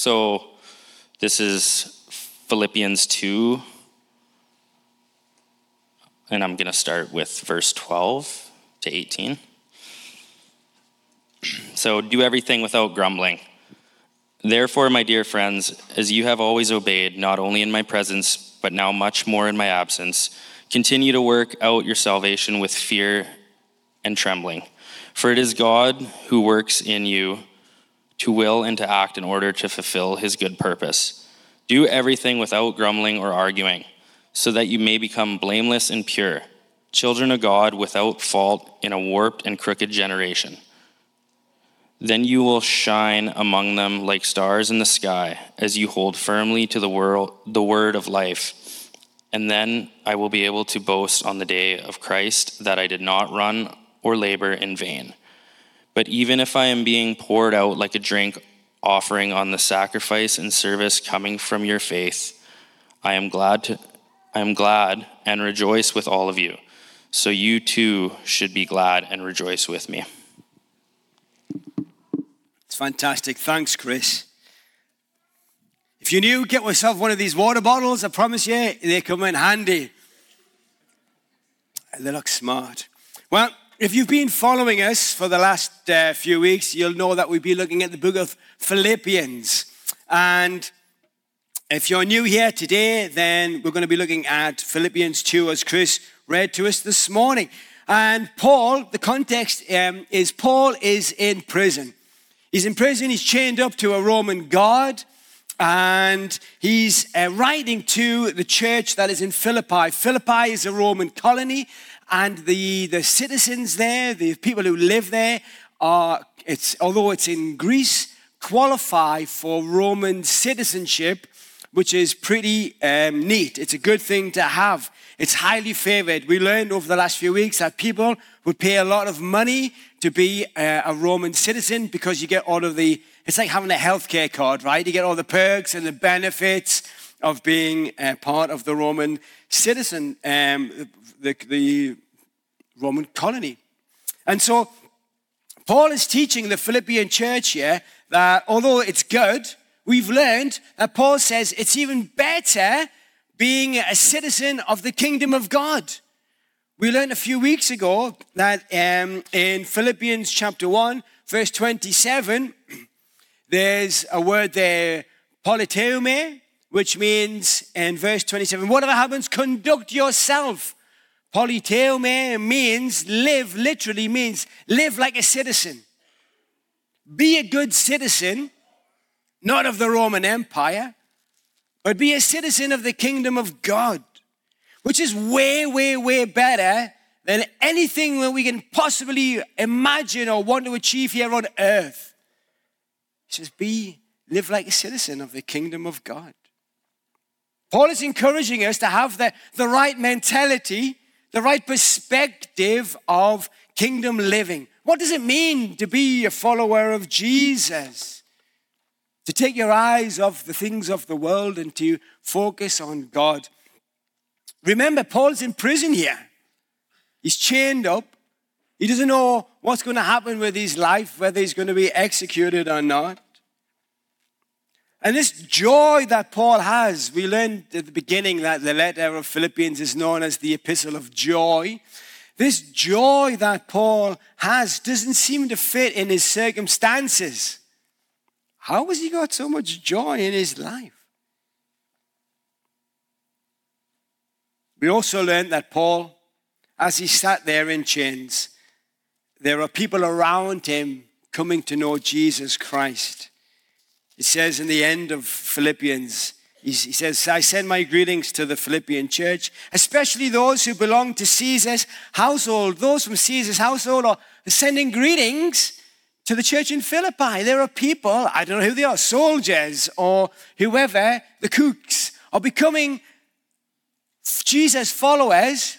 So this is Philippians 2, and I'm going to start with verse 12 to 18. So do everything without grumbling. Therefore, my dear friends, as you have always obeyed, not only in my presence, but now much more in my absence, continue to work out your salvation with fear and trembling. For it is God who works in you to will and to act in order to fulfill his good purpose. Do everything without grumbling or arguing, so that you may become blameless and pure, children of God without fault in a warped and crooked generation. Then you will shine among them like stars in the sky as you hold firmly to the, world, the word of life. And then I will be able to boast on the day of Christ that I did not run or labor in vain. But even if I am being poured out like a drink offering on the sacrifice and service coming from your faith, I am glad to I am glad and rejoice with all of you. So you too should be glad and rejoice with me. It's fantastic. Thanks, Chris. If you're new, get yourself one of these water bottles. I promise you, they come in handy. They look smart. Well, if you've been following us for the last uh, few weeks, you'll know that we've been looking at the book of Philippians. And if you're new here today, then we're going to be looking at Philippians 2 as Chris read to us this morning. And Paul, the context um, is Paul is in prison. He's in prison, he's chained up to a Roman guard, and he's uh, writing to the church that is in Philippi. Philippi is a Roman colony, and the, the citizens there, the people who live there, are, it's, although it's in Greece, qualify for Roman citizenship, which is pretty um, neat. It's a good thing to have. It's highly favored. We learned over the last few weeks that people would pay a lot of money to be a, a Roman citizen because you get all of the, it's like having a healthcare card, right? You get all the perks and the benefits of being a part of the Roman citizen, um, the, the Roman colony. And so Paul is teaching the Philippian church here that although it's good, we've learned that Paul says it's even better being a citizen of the kingdom of God. We learned a few weeks ago that um, in Philippians chapter 1, verse 27, there's a word there, politeume, which means in verse 27, whatever happens, conduct yourself Politeume means live, literally means live like a citizen. Be a good citizen, not of the Roman Empire, but be a citizen of the kingdom of God, which is way, way, way better than anything that we can possibly imagine or want to achieve here on earth. He says, be, live like a citizen of the kingdom of God. Paul is encouraging us to have the, the right mentality the right perspective of kingdom living. What does it mean to be a follower of Jesus? To take your eyes off the things of the world and to focus on God. Remember, Paul's in prison here. He's chained up. He doesn't know what's going to happen with his life, whether he's going to be executed or not. And this joy that Paul has, we learned at the beginning that the letter of Philippians is known as the epistle of joy. This joy that Paul has doesn't seem to fit in his circumstances. How has he got so much joy in his life? We also learned that Paul, as he sat there in chains, there are people around him coming to know Jesus Christ. It says in the end of Philippians, he says, I send my greetings to the Philippian church, especially those who belong to Caesar's household. Those from Caesar's household are sending greetings to the church in Philippi. There are people, I don't know who they are, soldiers or whoever, the cooks, are becoming Jesus followers.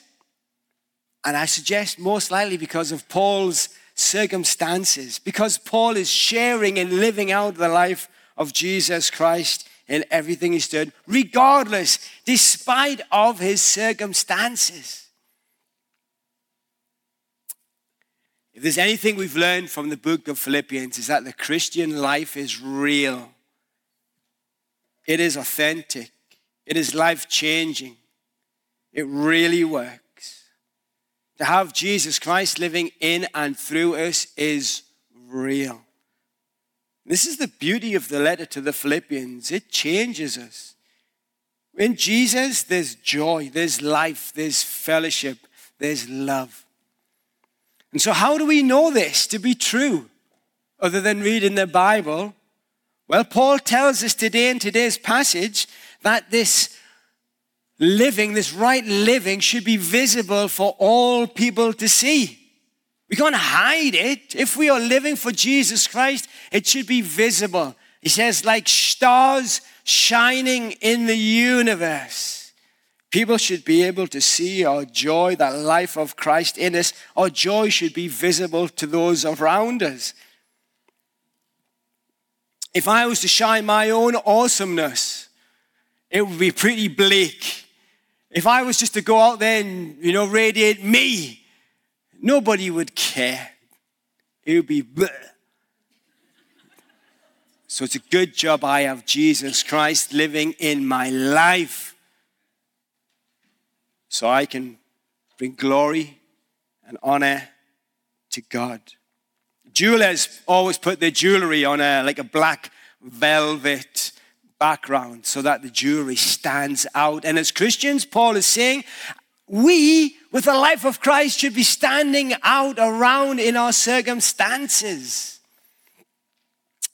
And I suggest most likely because of Paul's circumstances, because Paul is sharing and living out the life of Jesus Christ in everything he's done, regardless, despite of his circumstances. If there's anything we've learned from the book of Philippians, is that the Christian life is real. it is authentic, it is life changing, it really works. To have Jesus Christ living in and through us is real. This is the beauty of the letter to the Philippians. It changes us. In Jesus, there's joy, there's life, there's fellowship, there's love. And so, how do we know this to be true other than reading the Bible? Well, Paul tells us today in today's passage that this living, this right living, should be visible for all people to see. We can't hide it. If we are living for Jesus Christ, it should be visible. He says, like stars shining in the universe. People should be able to see our joy, that life of Christ in us. Our joy should be visible to those around us. If I was to shine my own awesomeness, it would be pretty bleak. If I was just to go out there and, you know, radiate me, nobody would care. It would be bleh. So it's a good job I have Jesus Christ living in my life so I can bring glory and honor to God. Jewelers always put their jewelry on a like a black velvet background so that the jewelry stands out. And as Christians, Paul is saying, we, with the life of Christ, should be standing out around in our circumstances.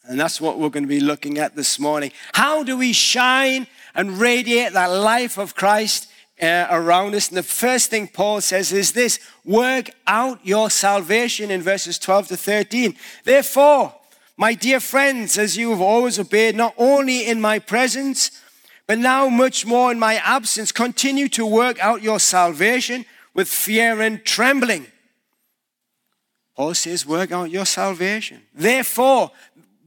And that's what we're going to be looking at this morning. How do we shine and radiate that life of Christ uh, around us? And the first thing Paul says is this work out your salvation in verses 12 to 13. Therefore, my dear friends, as you have always obeyed, not only in my presence, but now, much more in my absence, continue to work out your salvation with fear and trembling. Paul says, work out your salvation. Therefore,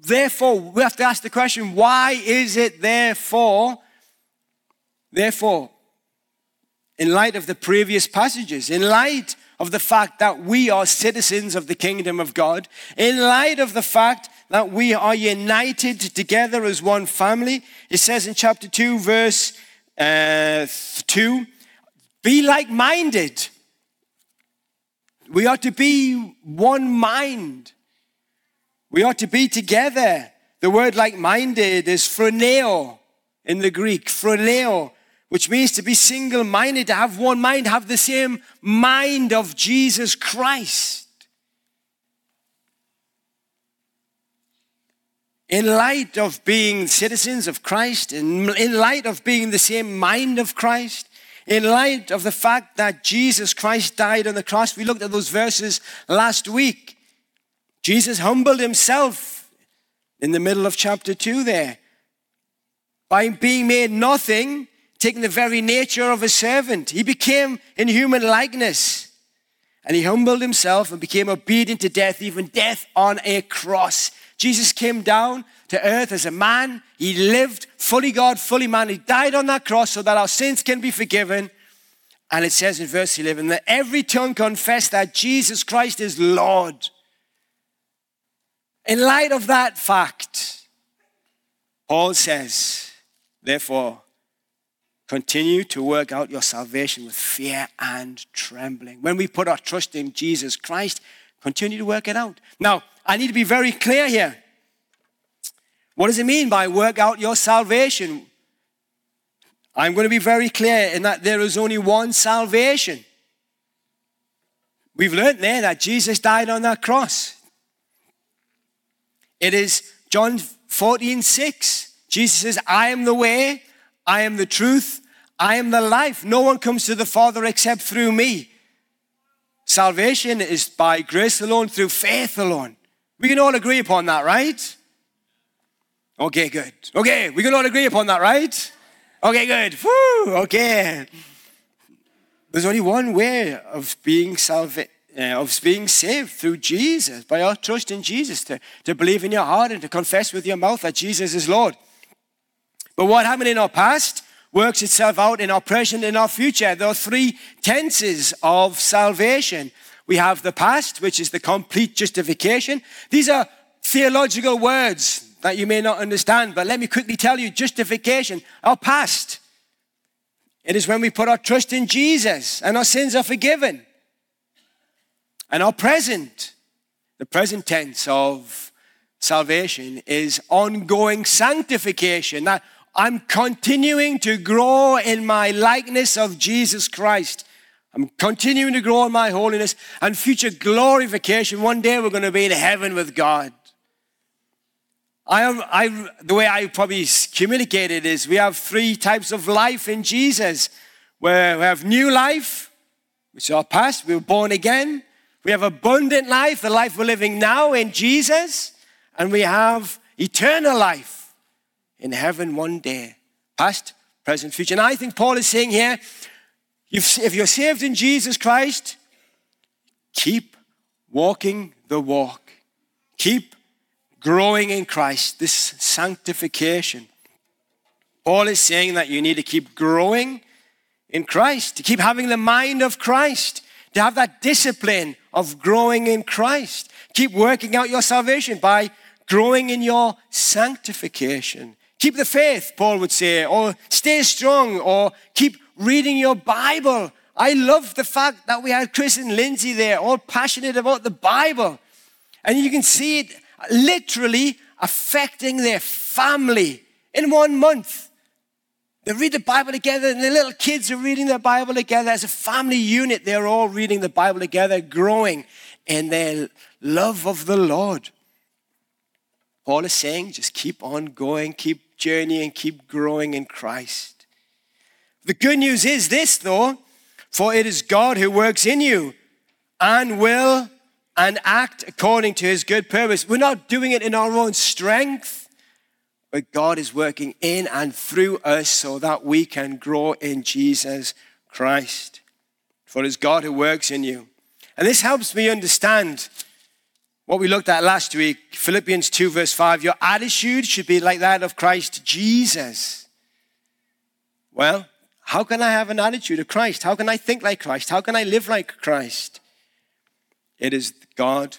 therefore, we have to ask the question, why is it therefore? Therefore, in light of the previous passages, in light of the fact that we are citizens of the kingdom of God, in light of the fact that we are united together as one family. It says in chapter 2, verse uh, 2 be like minded. We ought to be one mind. We ought to be together. The word like minded is phroneo in the Greek, phroneo, which means to be single minded, to have one mind, have the same mind of Jesus Christ. In light of being citizens of Christ, in, in light of being the same mind of Christ, in light of the fact that Jesus Christ died on the cross, we looked at those verses last week. Jesus humbled himself in the middle of chapter 2 there by being made nothing, taking the very nature of a servant. He became in human likeness. And he humbled himself and became obedient to death, even death on a cross. Jesus came down to earth as a man. He lived fully God, fully man. He died on that cross so that our sins can be forgiven. And it says in verse 11 that every tongue confess that Jesus Christ is Lord. In light of that fact, Paul says, therefore, continue to work out your salvation with fear and trembling. When we put our trust in Jesus Christ, continue to work it out. Now, I need to be very clear here. What does it mean by work out your salvation? I'm going to be very clear in that there is only one salvation. We've learned there that Jesus died on that cross. It is John 14, 6. Jesus says, I am the way, I am the truth, I am the life. No one comes to the Father except through me. Salvation is by grace alone, through faith alone. We can all agree upon that, right? Okay, good. Okay, we can all agree upon that, right? Okay, good. Woo, okay. There's only one way of being salvation. Uh, of being saved through Jesus, by our trust in Jesus, to, to believe in your heart and to confess with your mouth that Jesus is Lord. But what happened in our past works itself out in our present and our future. There are three tenses of salvation. We have the past, which is the complete justification. These are theological words. that you may not understand, but let me quickly tell you justification, our past. It is when we put our trust in Jesus and our sins are forgiven. And our present, the present tense of salvation, is ongoing sanctification. That I'm continuing to grow in my likeness of Jesus Christ. I'm continuing to grow in my holiness and future glorification. One day we're going to be in heaven with God. I, I, the way I probably communicate it is we have three types of life in Jesus. Where we have new life, which is our past, we were born again. We have abundant life, the life we're living now in Jesus. And we have eternal life in heaven one day. Past, present, future. And I think Paul is saying here if you're saved in Jesus Christ, keep walking the walk. Keep growing in Christ, this sanctification. Paul is saying that you need to keep growing in Christ, to keep having the mind of Christ, to have that discipline of growing in Christ. Keep working out your salvation by growing in your sanctification. Keep the faith, Paul would say, or stay strong, or keep reading your Bible. I love the fact that we had Chris and Lindsay there, all passionate about the Bible. And you can see it literally affecting their family in one month. They read the Bible together, and the little kids are reading the Bible together. As a family unit, they're all reading the Bible together, growing in their love of the Lord. Paul is saying, just keep on going, keep journeying, keep growing in Christ. The good news is this, though, for it is God who works in you and will and act according to his good purpose. We're not doing it in our own strength, but God is working in and through us so that we can grow in Jesus Christ. For it is God who works in you. And this helps me understand what we looked at last week Philippians 2, verse 5. Your attitude should be like that of Christ Jesus. Well, how can I have an attitude of Christ? How can I think like Christ? How can I live like Christ? It is God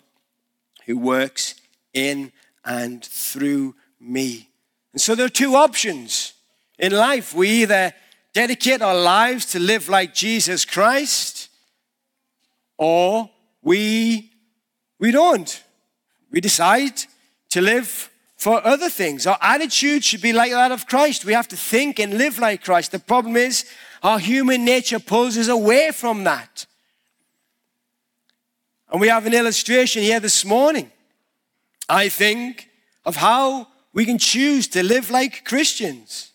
who works in and through me. And so there are two options in life. We either dedicate our lives to live like Jesus Christ, or we, we don't. We decide to live for other things. Our attitude should be like that of Christ. We have to think and live like Christ. The problem is, our human nature pulls us away from that. And we have an illustration here this morning, I think, of how we can choose to live like Christians.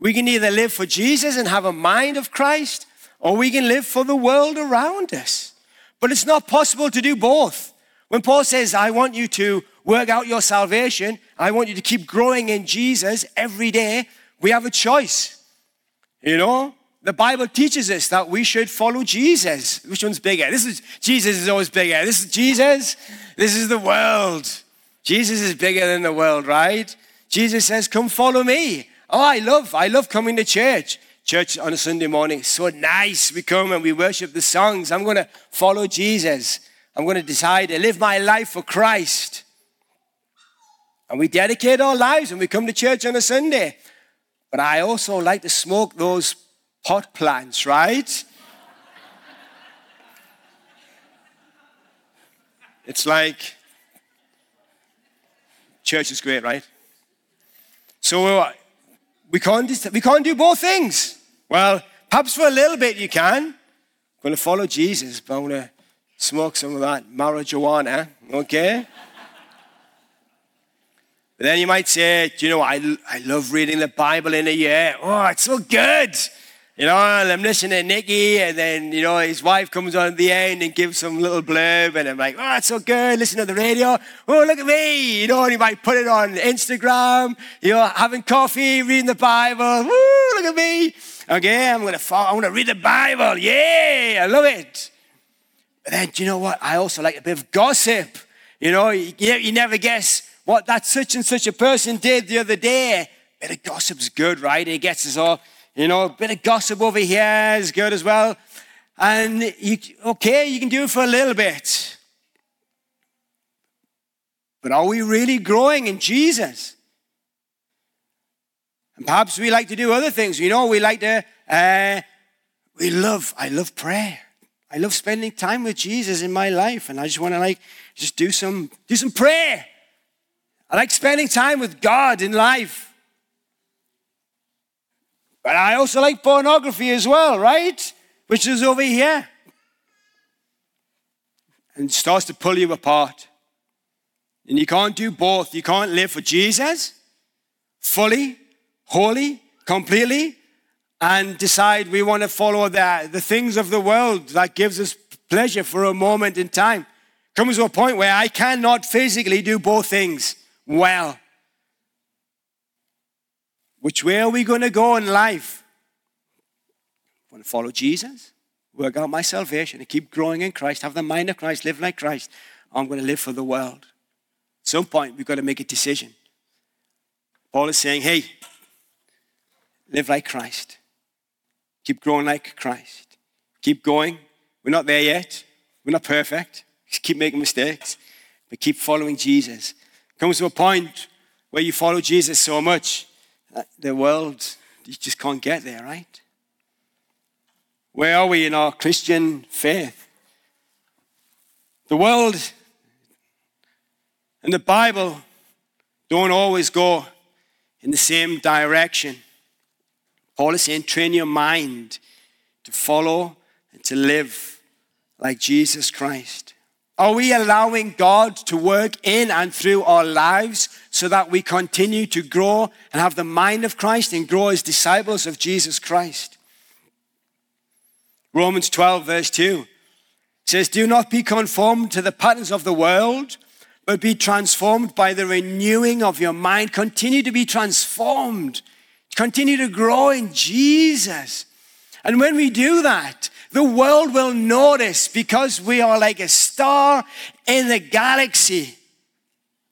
We can either live for Jesus and have a mind of Christ, or we can live for the world around us. But it's not possible to do both. When Paul says, I want you to work out your salvation. I want you to keep growing in Jesus every day. We have a choice. You know, the Bible teaches us that we should follow Jesus. Which one's bigger? This is Jesus is always bigger. This is Jesus. This is the world. Jesus is bigger than the world, right? Jesus says, "Come follow me." Oh, I love, I love coming to church. Church on a Sunday morning, so nice. We come and we worship the songs. I'm going to follow Jesus. I'm going to decide to live my life for Christ. And we dedicate our lives and we come to church on a Sunday. But I also like to smoke those pot plants, right? it's like church is great, right? So uh, we can't, we can't do both things. Well, perhaps for a little bit you can. I'm going to follow Jesus, but I'm going to smoke some of that marijuana, okay? But then you might say, you know, I, I love reading the Bible in a year. Oh, it's so good. You know, I'm listening to Nicky, and then, you know, his wife comes on at the end and gives some little blurb, and I'm like, oh, it's so good. Listen to the radio. Oh, look at me. You know, and you might put it on Instagram, you know, having coffee, reading the Bible. Woo, look at me. Okay, I'm going to follow, I'm going to read the Bible. Yeah, I love it. But then, do you know what? I also like a bit of gossip. You know, you, you never guess what that such and such a person did the other day. Bit of gossip's good, right? It gets us all, you know, a bit of gossip over here is good as well. And you, okay, you can do it for a little bit. But are we really growing in Jesus? And perhaps we like to do other things. You know, we like to, uh, we love, I love prayer. I love spending time with Jesus in my life. And I just want to like, just do some, do some prayer. I like spending time with God in life. But I also like pornography as well, right? Which is over here. And starts to pull you apart. And you can't do both. You can't live for Jesus fully, wholly, completely, and decide we want to follow the, the things of the world that gives us pleasure for a moment in time. Comes to a point where I cannot physically do both things well. Which way are we going to go in life? I want to follow Jesus, work out my salvation, and keep growing in Christ, have the mind of Christ, live like Christ. I'm going to live for the world. At some point, we've got to make a decision. Paul is saying, hey, live like Christ. Keep growing like Christ. Keep going. We're not there yet. We're not perfect. Keep making mistakes, but keep following Jesus. Comes to a point where you follow Jesus so much that the world, you just can't get there, right? Where are we in our Christian faith? The world and the Bible don't always go in the same direction. Paul is saying, train your mind to follow and to live like Jesus Christ. Are we allowing God to work in and through our lives so that we continue to grow and have the mind of Christ and grow as disciples of Jesus Christ? Romans 12, verse 2 says, Do not be conformed to the patterns of the world, but be transformed by the renewing of your mind. Continue to be transformed Continue to grow in Jesus. And when we do that, the world will notice because we are like a star in the galaxy.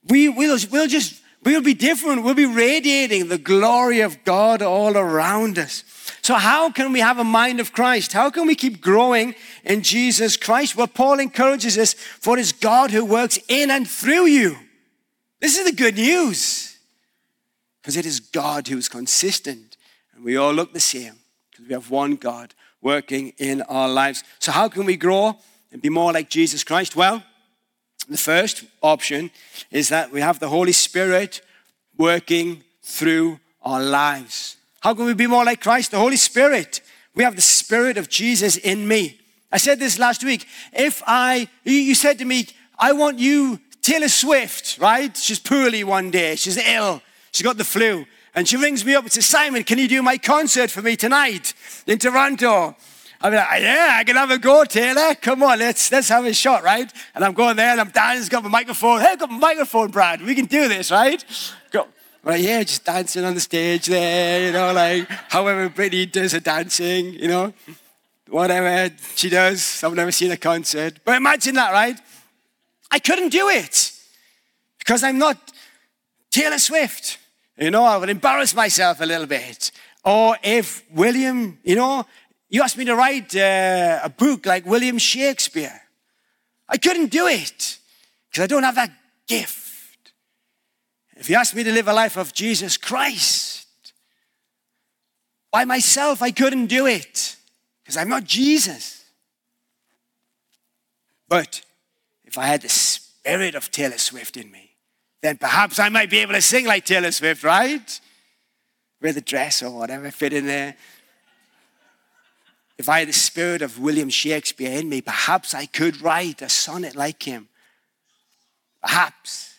We will we'll just, we'll be different. We'll be radiating the glory of God all around us. So, how can we have a mind of Christ? How can we keep growing in Jesus Christ? Well, Paul encourages us for it is God who works in and through you. This is the good news. Because it is God who is consistent. And we all look the same because we have one God working in our lives. So, how can we grow and be more like Jesus Christ? Well, the first option is that we have the Holy Spirit working through our lives. How can we be more like Christ? The Holy Spirit. We have the Spirit of Jesus in me. I said this last week. If I, you said to me, I want you, Taylor Swift, right? She's poorly one day, she's ill. She got the flu. And she rings me up and says, Simon, can you do my concert for me tonight in Toronto? I'm like, oh, yeah, I can have a go, Taylor. Come on, let's let's have a shot, right? And I'm going there and I'm dancing, got my microphone. Hey, I've got my microphone, Brad. We can do this, right? Go. Right, yeah, just dancing on the stage there, you know, like however Brittany does her dancing, you know, whatever she does. I've never seen a concert. But imagine that, right? I couldn't do it because I'm not Taylor Swift. You know, I would embarrass myself a little bit. Or if William, you know, you asked me to write uh, a book like William Shakespeare. I couldn't do it because I don't have that gift. If you asked me to live a life of Jesus Christ, by myself, I couldn't do it because I'm not Jesus. But if I had the spirit of Taylor Swift in me, then perhaps I might be able to sing like Taylor Swift, right? Wear the dress or whatever, fit in there. If I had the spirit of William Shakespeare in me, perhaps I could write a sonnet like him. Perhaps.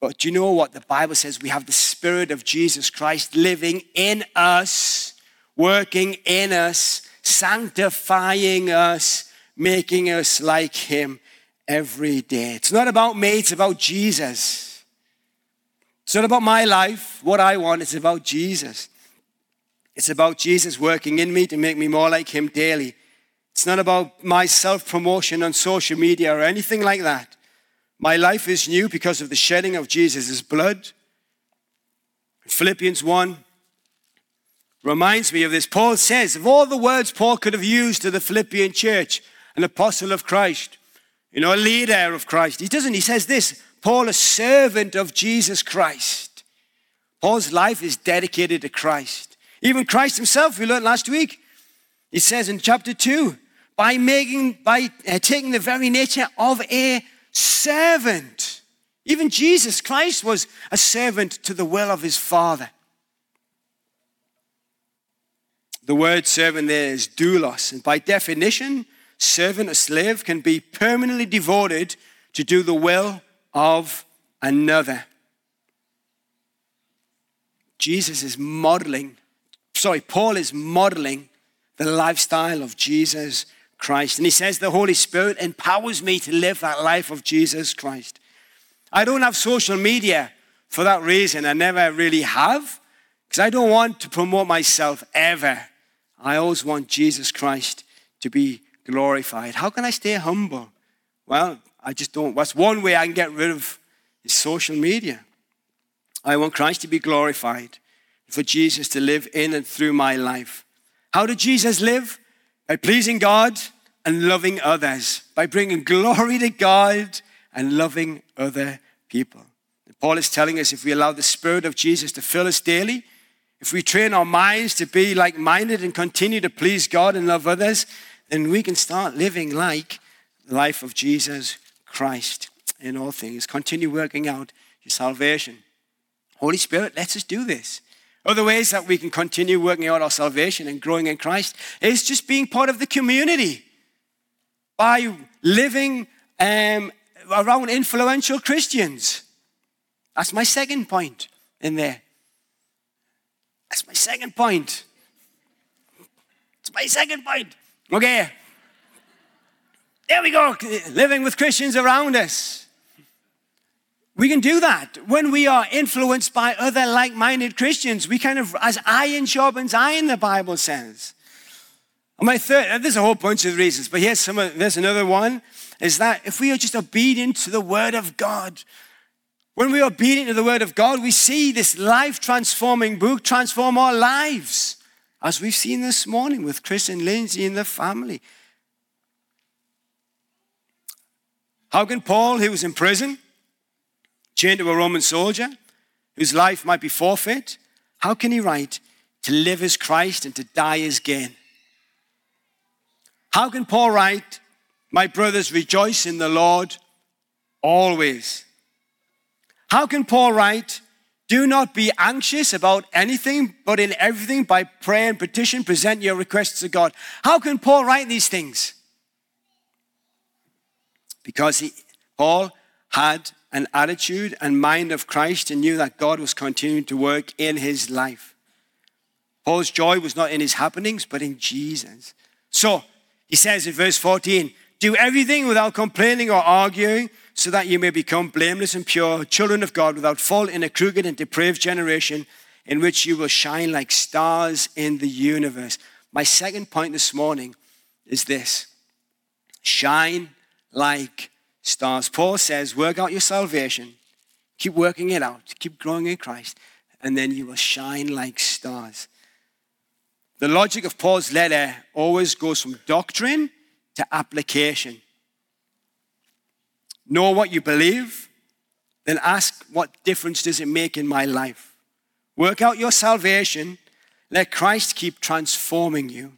But do you know what? The Bible says we have the Spirit of Jesus Christ living in us, working in us, sanctifying us, making us like Him every day. It's not about me, it's about Jesus. It's not about my life, what I want, it's about Jesus. It's about Jesus working in me to make me more like Him daily. It's not about my self promotion on social media or anything like that. My life is new because of the shedding of Jesus' blood. Philippians 1 reminds me of this. Paul says, of all the words Paul could have used to the Philippian church, an apostle of Christ, you know, a leader of Christ, he doesn't. He says this Paul, a servant of Jesus Christ. Paul's life is dedicated to Christ. Even Christ himself, we learned last week, he says in chapter 2, by making, by uh, taking the very nature of a servant. Even Jesus Christ was a servant to the will of his Father. The word servant there is doulos, and by definition, servant a slave can be permanently devoted to do the will of another. Jesus is modeling, sorry, Paul is modeling the lifestyle of Jesus Christ. And he says the Holy Spirit empowers me to live that life of Jesus Christ. I don't have social media for that reason. I never really have, because I don't want to promote myself ever. I always want Jesus Christ to be glorified. How can I stay humble? Well, I just don't. That's one way I can get rid of is social media. I want Christ to be glorified, for Jesus to live in and through my life. How did Jesus live? By pleasing God and loving others, by bringing glory to God and loving other people. Paul is telling us if we allow the Spirit of Jesus to fill us daily, if we train our minds to be like minded and continue to please God and love others, then we can start living like the life of Jesus Christ in all things. Continue working out your salvation. Holy Spirit let us do this. Other ways that we can continue working out our salvation and growing in Christ is just being part of the community by living um, around influential Christians. That's my second point in there. That's my second point. It's my second point. Okay. There we go. Living with Christians around us. We can do that when we are influenced by other like minded Christians. We kind of, as iron sharpens iron, the Bible says. And my third, there's a whole bunch of reasons, but here's some, there's another one is that if we are just obedient to the Word of God, when we are obedient to the Word of God, we see this life transforming book transform our lives, as we've seen this morning with Chris and Lindsay and the family. How can Paul, who was in prison, chained to a Roman soldier whose life might be forfeit, how can he write, to live as Christ and to die as gain? How can Paul write, my brothers, rejoice in the Lord always? How can Paul write, do not be anxious about anything, but in everything by prayer and petition present your requests to God? How can Paul write these things? Because he, Paul had an attitude and mind of Christ and knew that God was continuing to work in his life. Paul's joy was not in his happenings, but in Jesus. So he says in verse 14, do everything without complaining or arguing, so that you may become blameless and pure, children of God, without fault in a crooked and depraved generation, in which you will shine like stars in the universe. My second point this morning is this shine like stars. Paul says, work out your salvation, keep working it out, keep growing in Christ, and then you will shine like stars. The logic of Paul's letter always goes from doctrine to application. Know what you believe, then ask what difference does it make in my life? Work out your salvation, let Christ keep transforming you.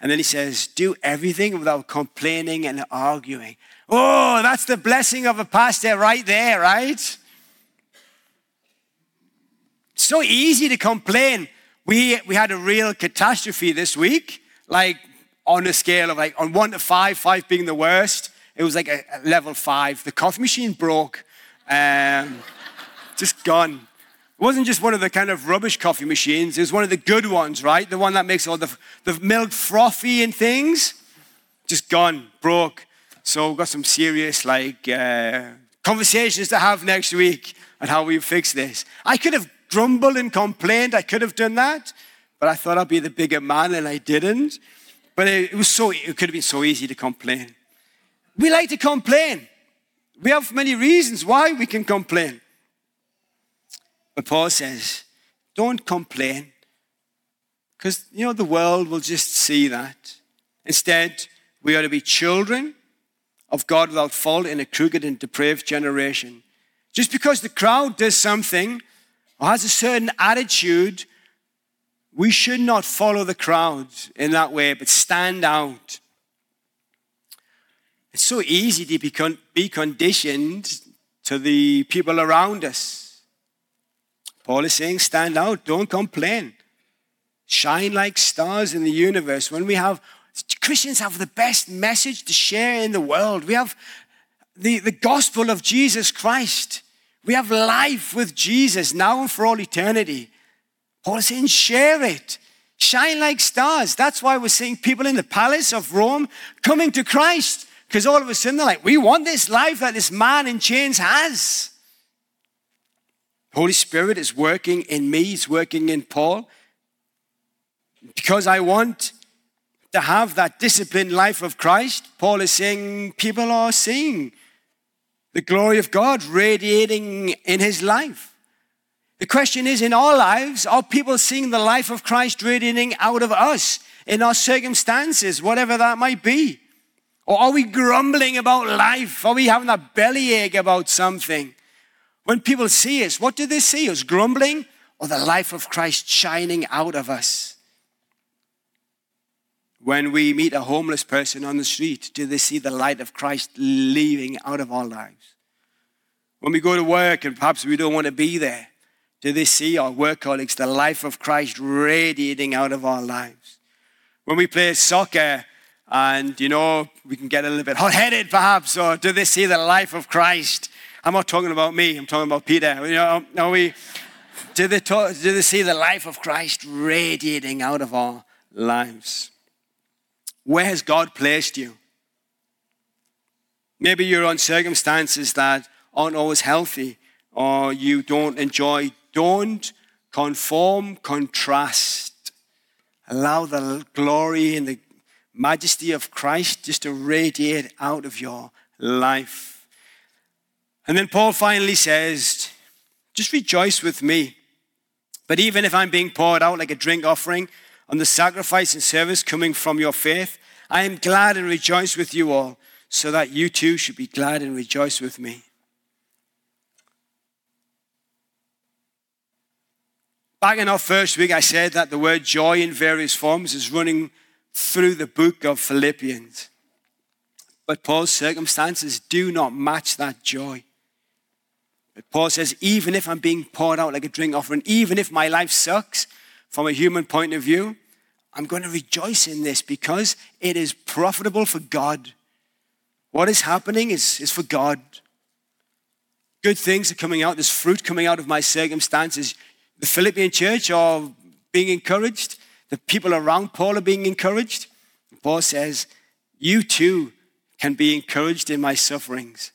And then he says, do everything without complaining and arguing. Oh, that's the blessing of a pastor right there, right? so easy to complain. We, we had a real catastrophe this week, like on a scale of like on one to five, five being the worst. It was like a, a level five. The coffee machine broke, um, just gone. It wasn't just one of the kind of rubbish coffee machines, it was one of the good ones, right? The one that makes all the, the milk frothy and things. Just gone, broke. So we've got some serious like uh, conversations to have next week on how we fix this. I could have grumbled and complained. I could have done that, but I thought I'd be the bigger man and I didn't. But it, it was so it could have been so easy to complain. We like to complain. We have many reasons why we can complain. But Paul says, don't complain. Because, you know, the world will just see that. Instead, we are to be children of God without fault in a crooked and depraved generation. Just because the crowd does something or has a certain attitude, we should not follow the crowd in that way, but stand out. It's so easy to be, be conditioned to the people around us. Paul is saying, stand out, don't complain. Shine like stars in the universe. When we have, Christians have the best message to share in the world. We have the, the gospel of Jesus Christ. We have life with Jesus now and for all eternity. Paul is saying, share it. Shine like stars. That's why we're seeing people in the palace of Rome coming to Christ. Because all of a sudden they're like, we want this life that this man in chains has. Holy Spirit is working in me, He's working in Paul. Because I want to have that disciplined life of Christ, Paul is saying people are seeing the glory of God radiating in his life. The question is in our lives, are people seeing the life of Christ radiating out of us in our circumstances, whatever that might be? Or are we grumbling about life? Are we having a bellyache about something? When people see us, what do they see? Us grumbling or the life of Christ shining out of us? When we meet a homeless person on the street, do they see the light of Christ leaving out of our lives? When we go to work and perhaps we don't want to be there, do they see our work colleagues, the life of Christ radiating out of our lives? When we play soccer and, you know, we can get a little bit hot headed perhaps, or do they see the life of Christ? I'm not talking about me, I'm talking about Peter. You know, are we, do they, talk, do they see the life of Christ radiating out of our lives? Where has God placed you? Maybe you're on circumstances that aren't always healthy or you don't enjoy. Don't conform, contrast. Allow the glory and the majesty of Christ just to radiate out of your life. And then Paul finally says, just rejoice with me. But even if I'm being poured out like a drink offering, on the sacrifice and service coming from your faith. I am glad and rejoice with you all, so that you too should be glad and rejoice with me. Back in our first week, I said that the word joy in various forms is running through the book of Philippians. But Paul's circumstances do not match that joy. But Paul says, even if I'm being poured out like a drink offering, even if my life sucks from a human point of view, I'm going to rejoice in this because it is profitable for God. What is happening is, is for God. Good things are coming out. There's fruit coming out of my circumstances. The Philippian church are being encouraged. The people around Paul are being encouraged. Paul says, You too can be encouraged in my sufferings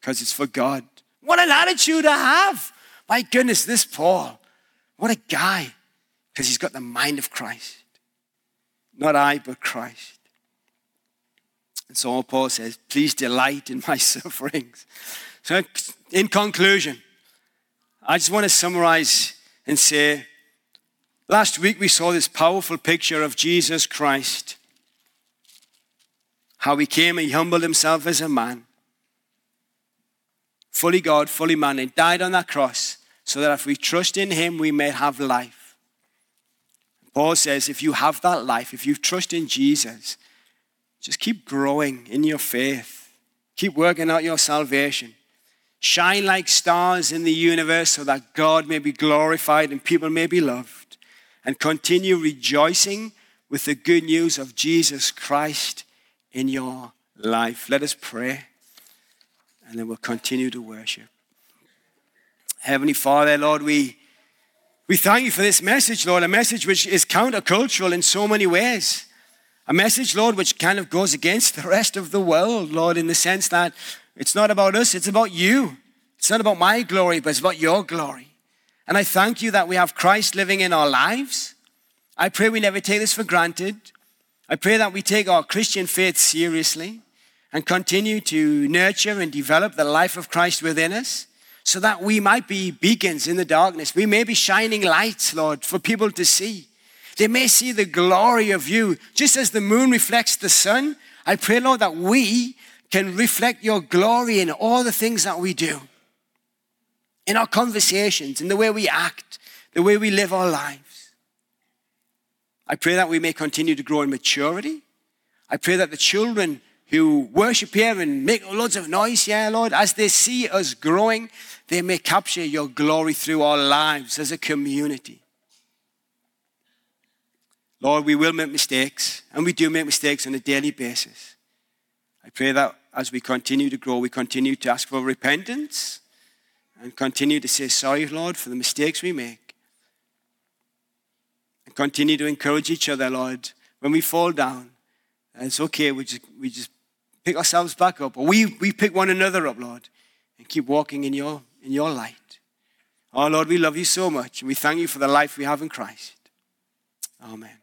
because it's for God. What an attitude to have! My goodness, this Paul, what a guy, because he's got the mind of Christ. Not I, but Christ. And so Paul says, Please delight in my sufferings. So, in conclusion, I just want to summarize and say last week we saw this powerful picture of Jesus Christ. How he came and he humbled himself as a man, fully God, fully man, and died on that cross so that if we trust in him, we may have life. Paul says, if you have that life, if you trust in Jesus, just keep growing in your faith. Keep working out your salvation. Shine like stars in the universe so that God may be glorified and people may be loved. And continue rejoicing with the good news of Jesus Christ in your life. Let us pray and then we'll continue to worship. Heavenly Father, Lord, we we thank you for this message, Lord, a message which is countercultural in so many ways. A message, Lord, which kind of goes against the rest of the world, Lord, in the sense that it's not about us, it's about you. It's not about my glory, but it's about your glory. And I thank you that we have Christ living in our lives. I pray we never take this for granted. I pray that we take our Christian faith seriously and continue to nurture and develop the life of Christ within us so that we might be beacons in the darkness. We may be shining lights, Lord, for people to see. They may see the glory of you, just as the moon reflects the sun. I pray, Lord, that we can reflect your glory in all the things that we do, in our conversations, in the way we act, the way we live our lives. I pray that we may continue to grow in maturity. I pray that the children who worship here and make lots of noise here, Lord, as they see us growing, they may capture your glory through our lives as a community. Lord, we will make mistakes, and we do make mistakes on a daily basis. I pray that as we continue to grow, we continue to ask for repentance and continue to say sorry, Lord, for the mistakes we make. And continue to encourage each other, Lord, when we fall down. It's okay, we just, we just pick ourselves back up, or we, we pick one another up, Lord, and keep walking in your, in your light. Oh, Lord, we love you so much, and we thank you for the life we have in Christ. Amen.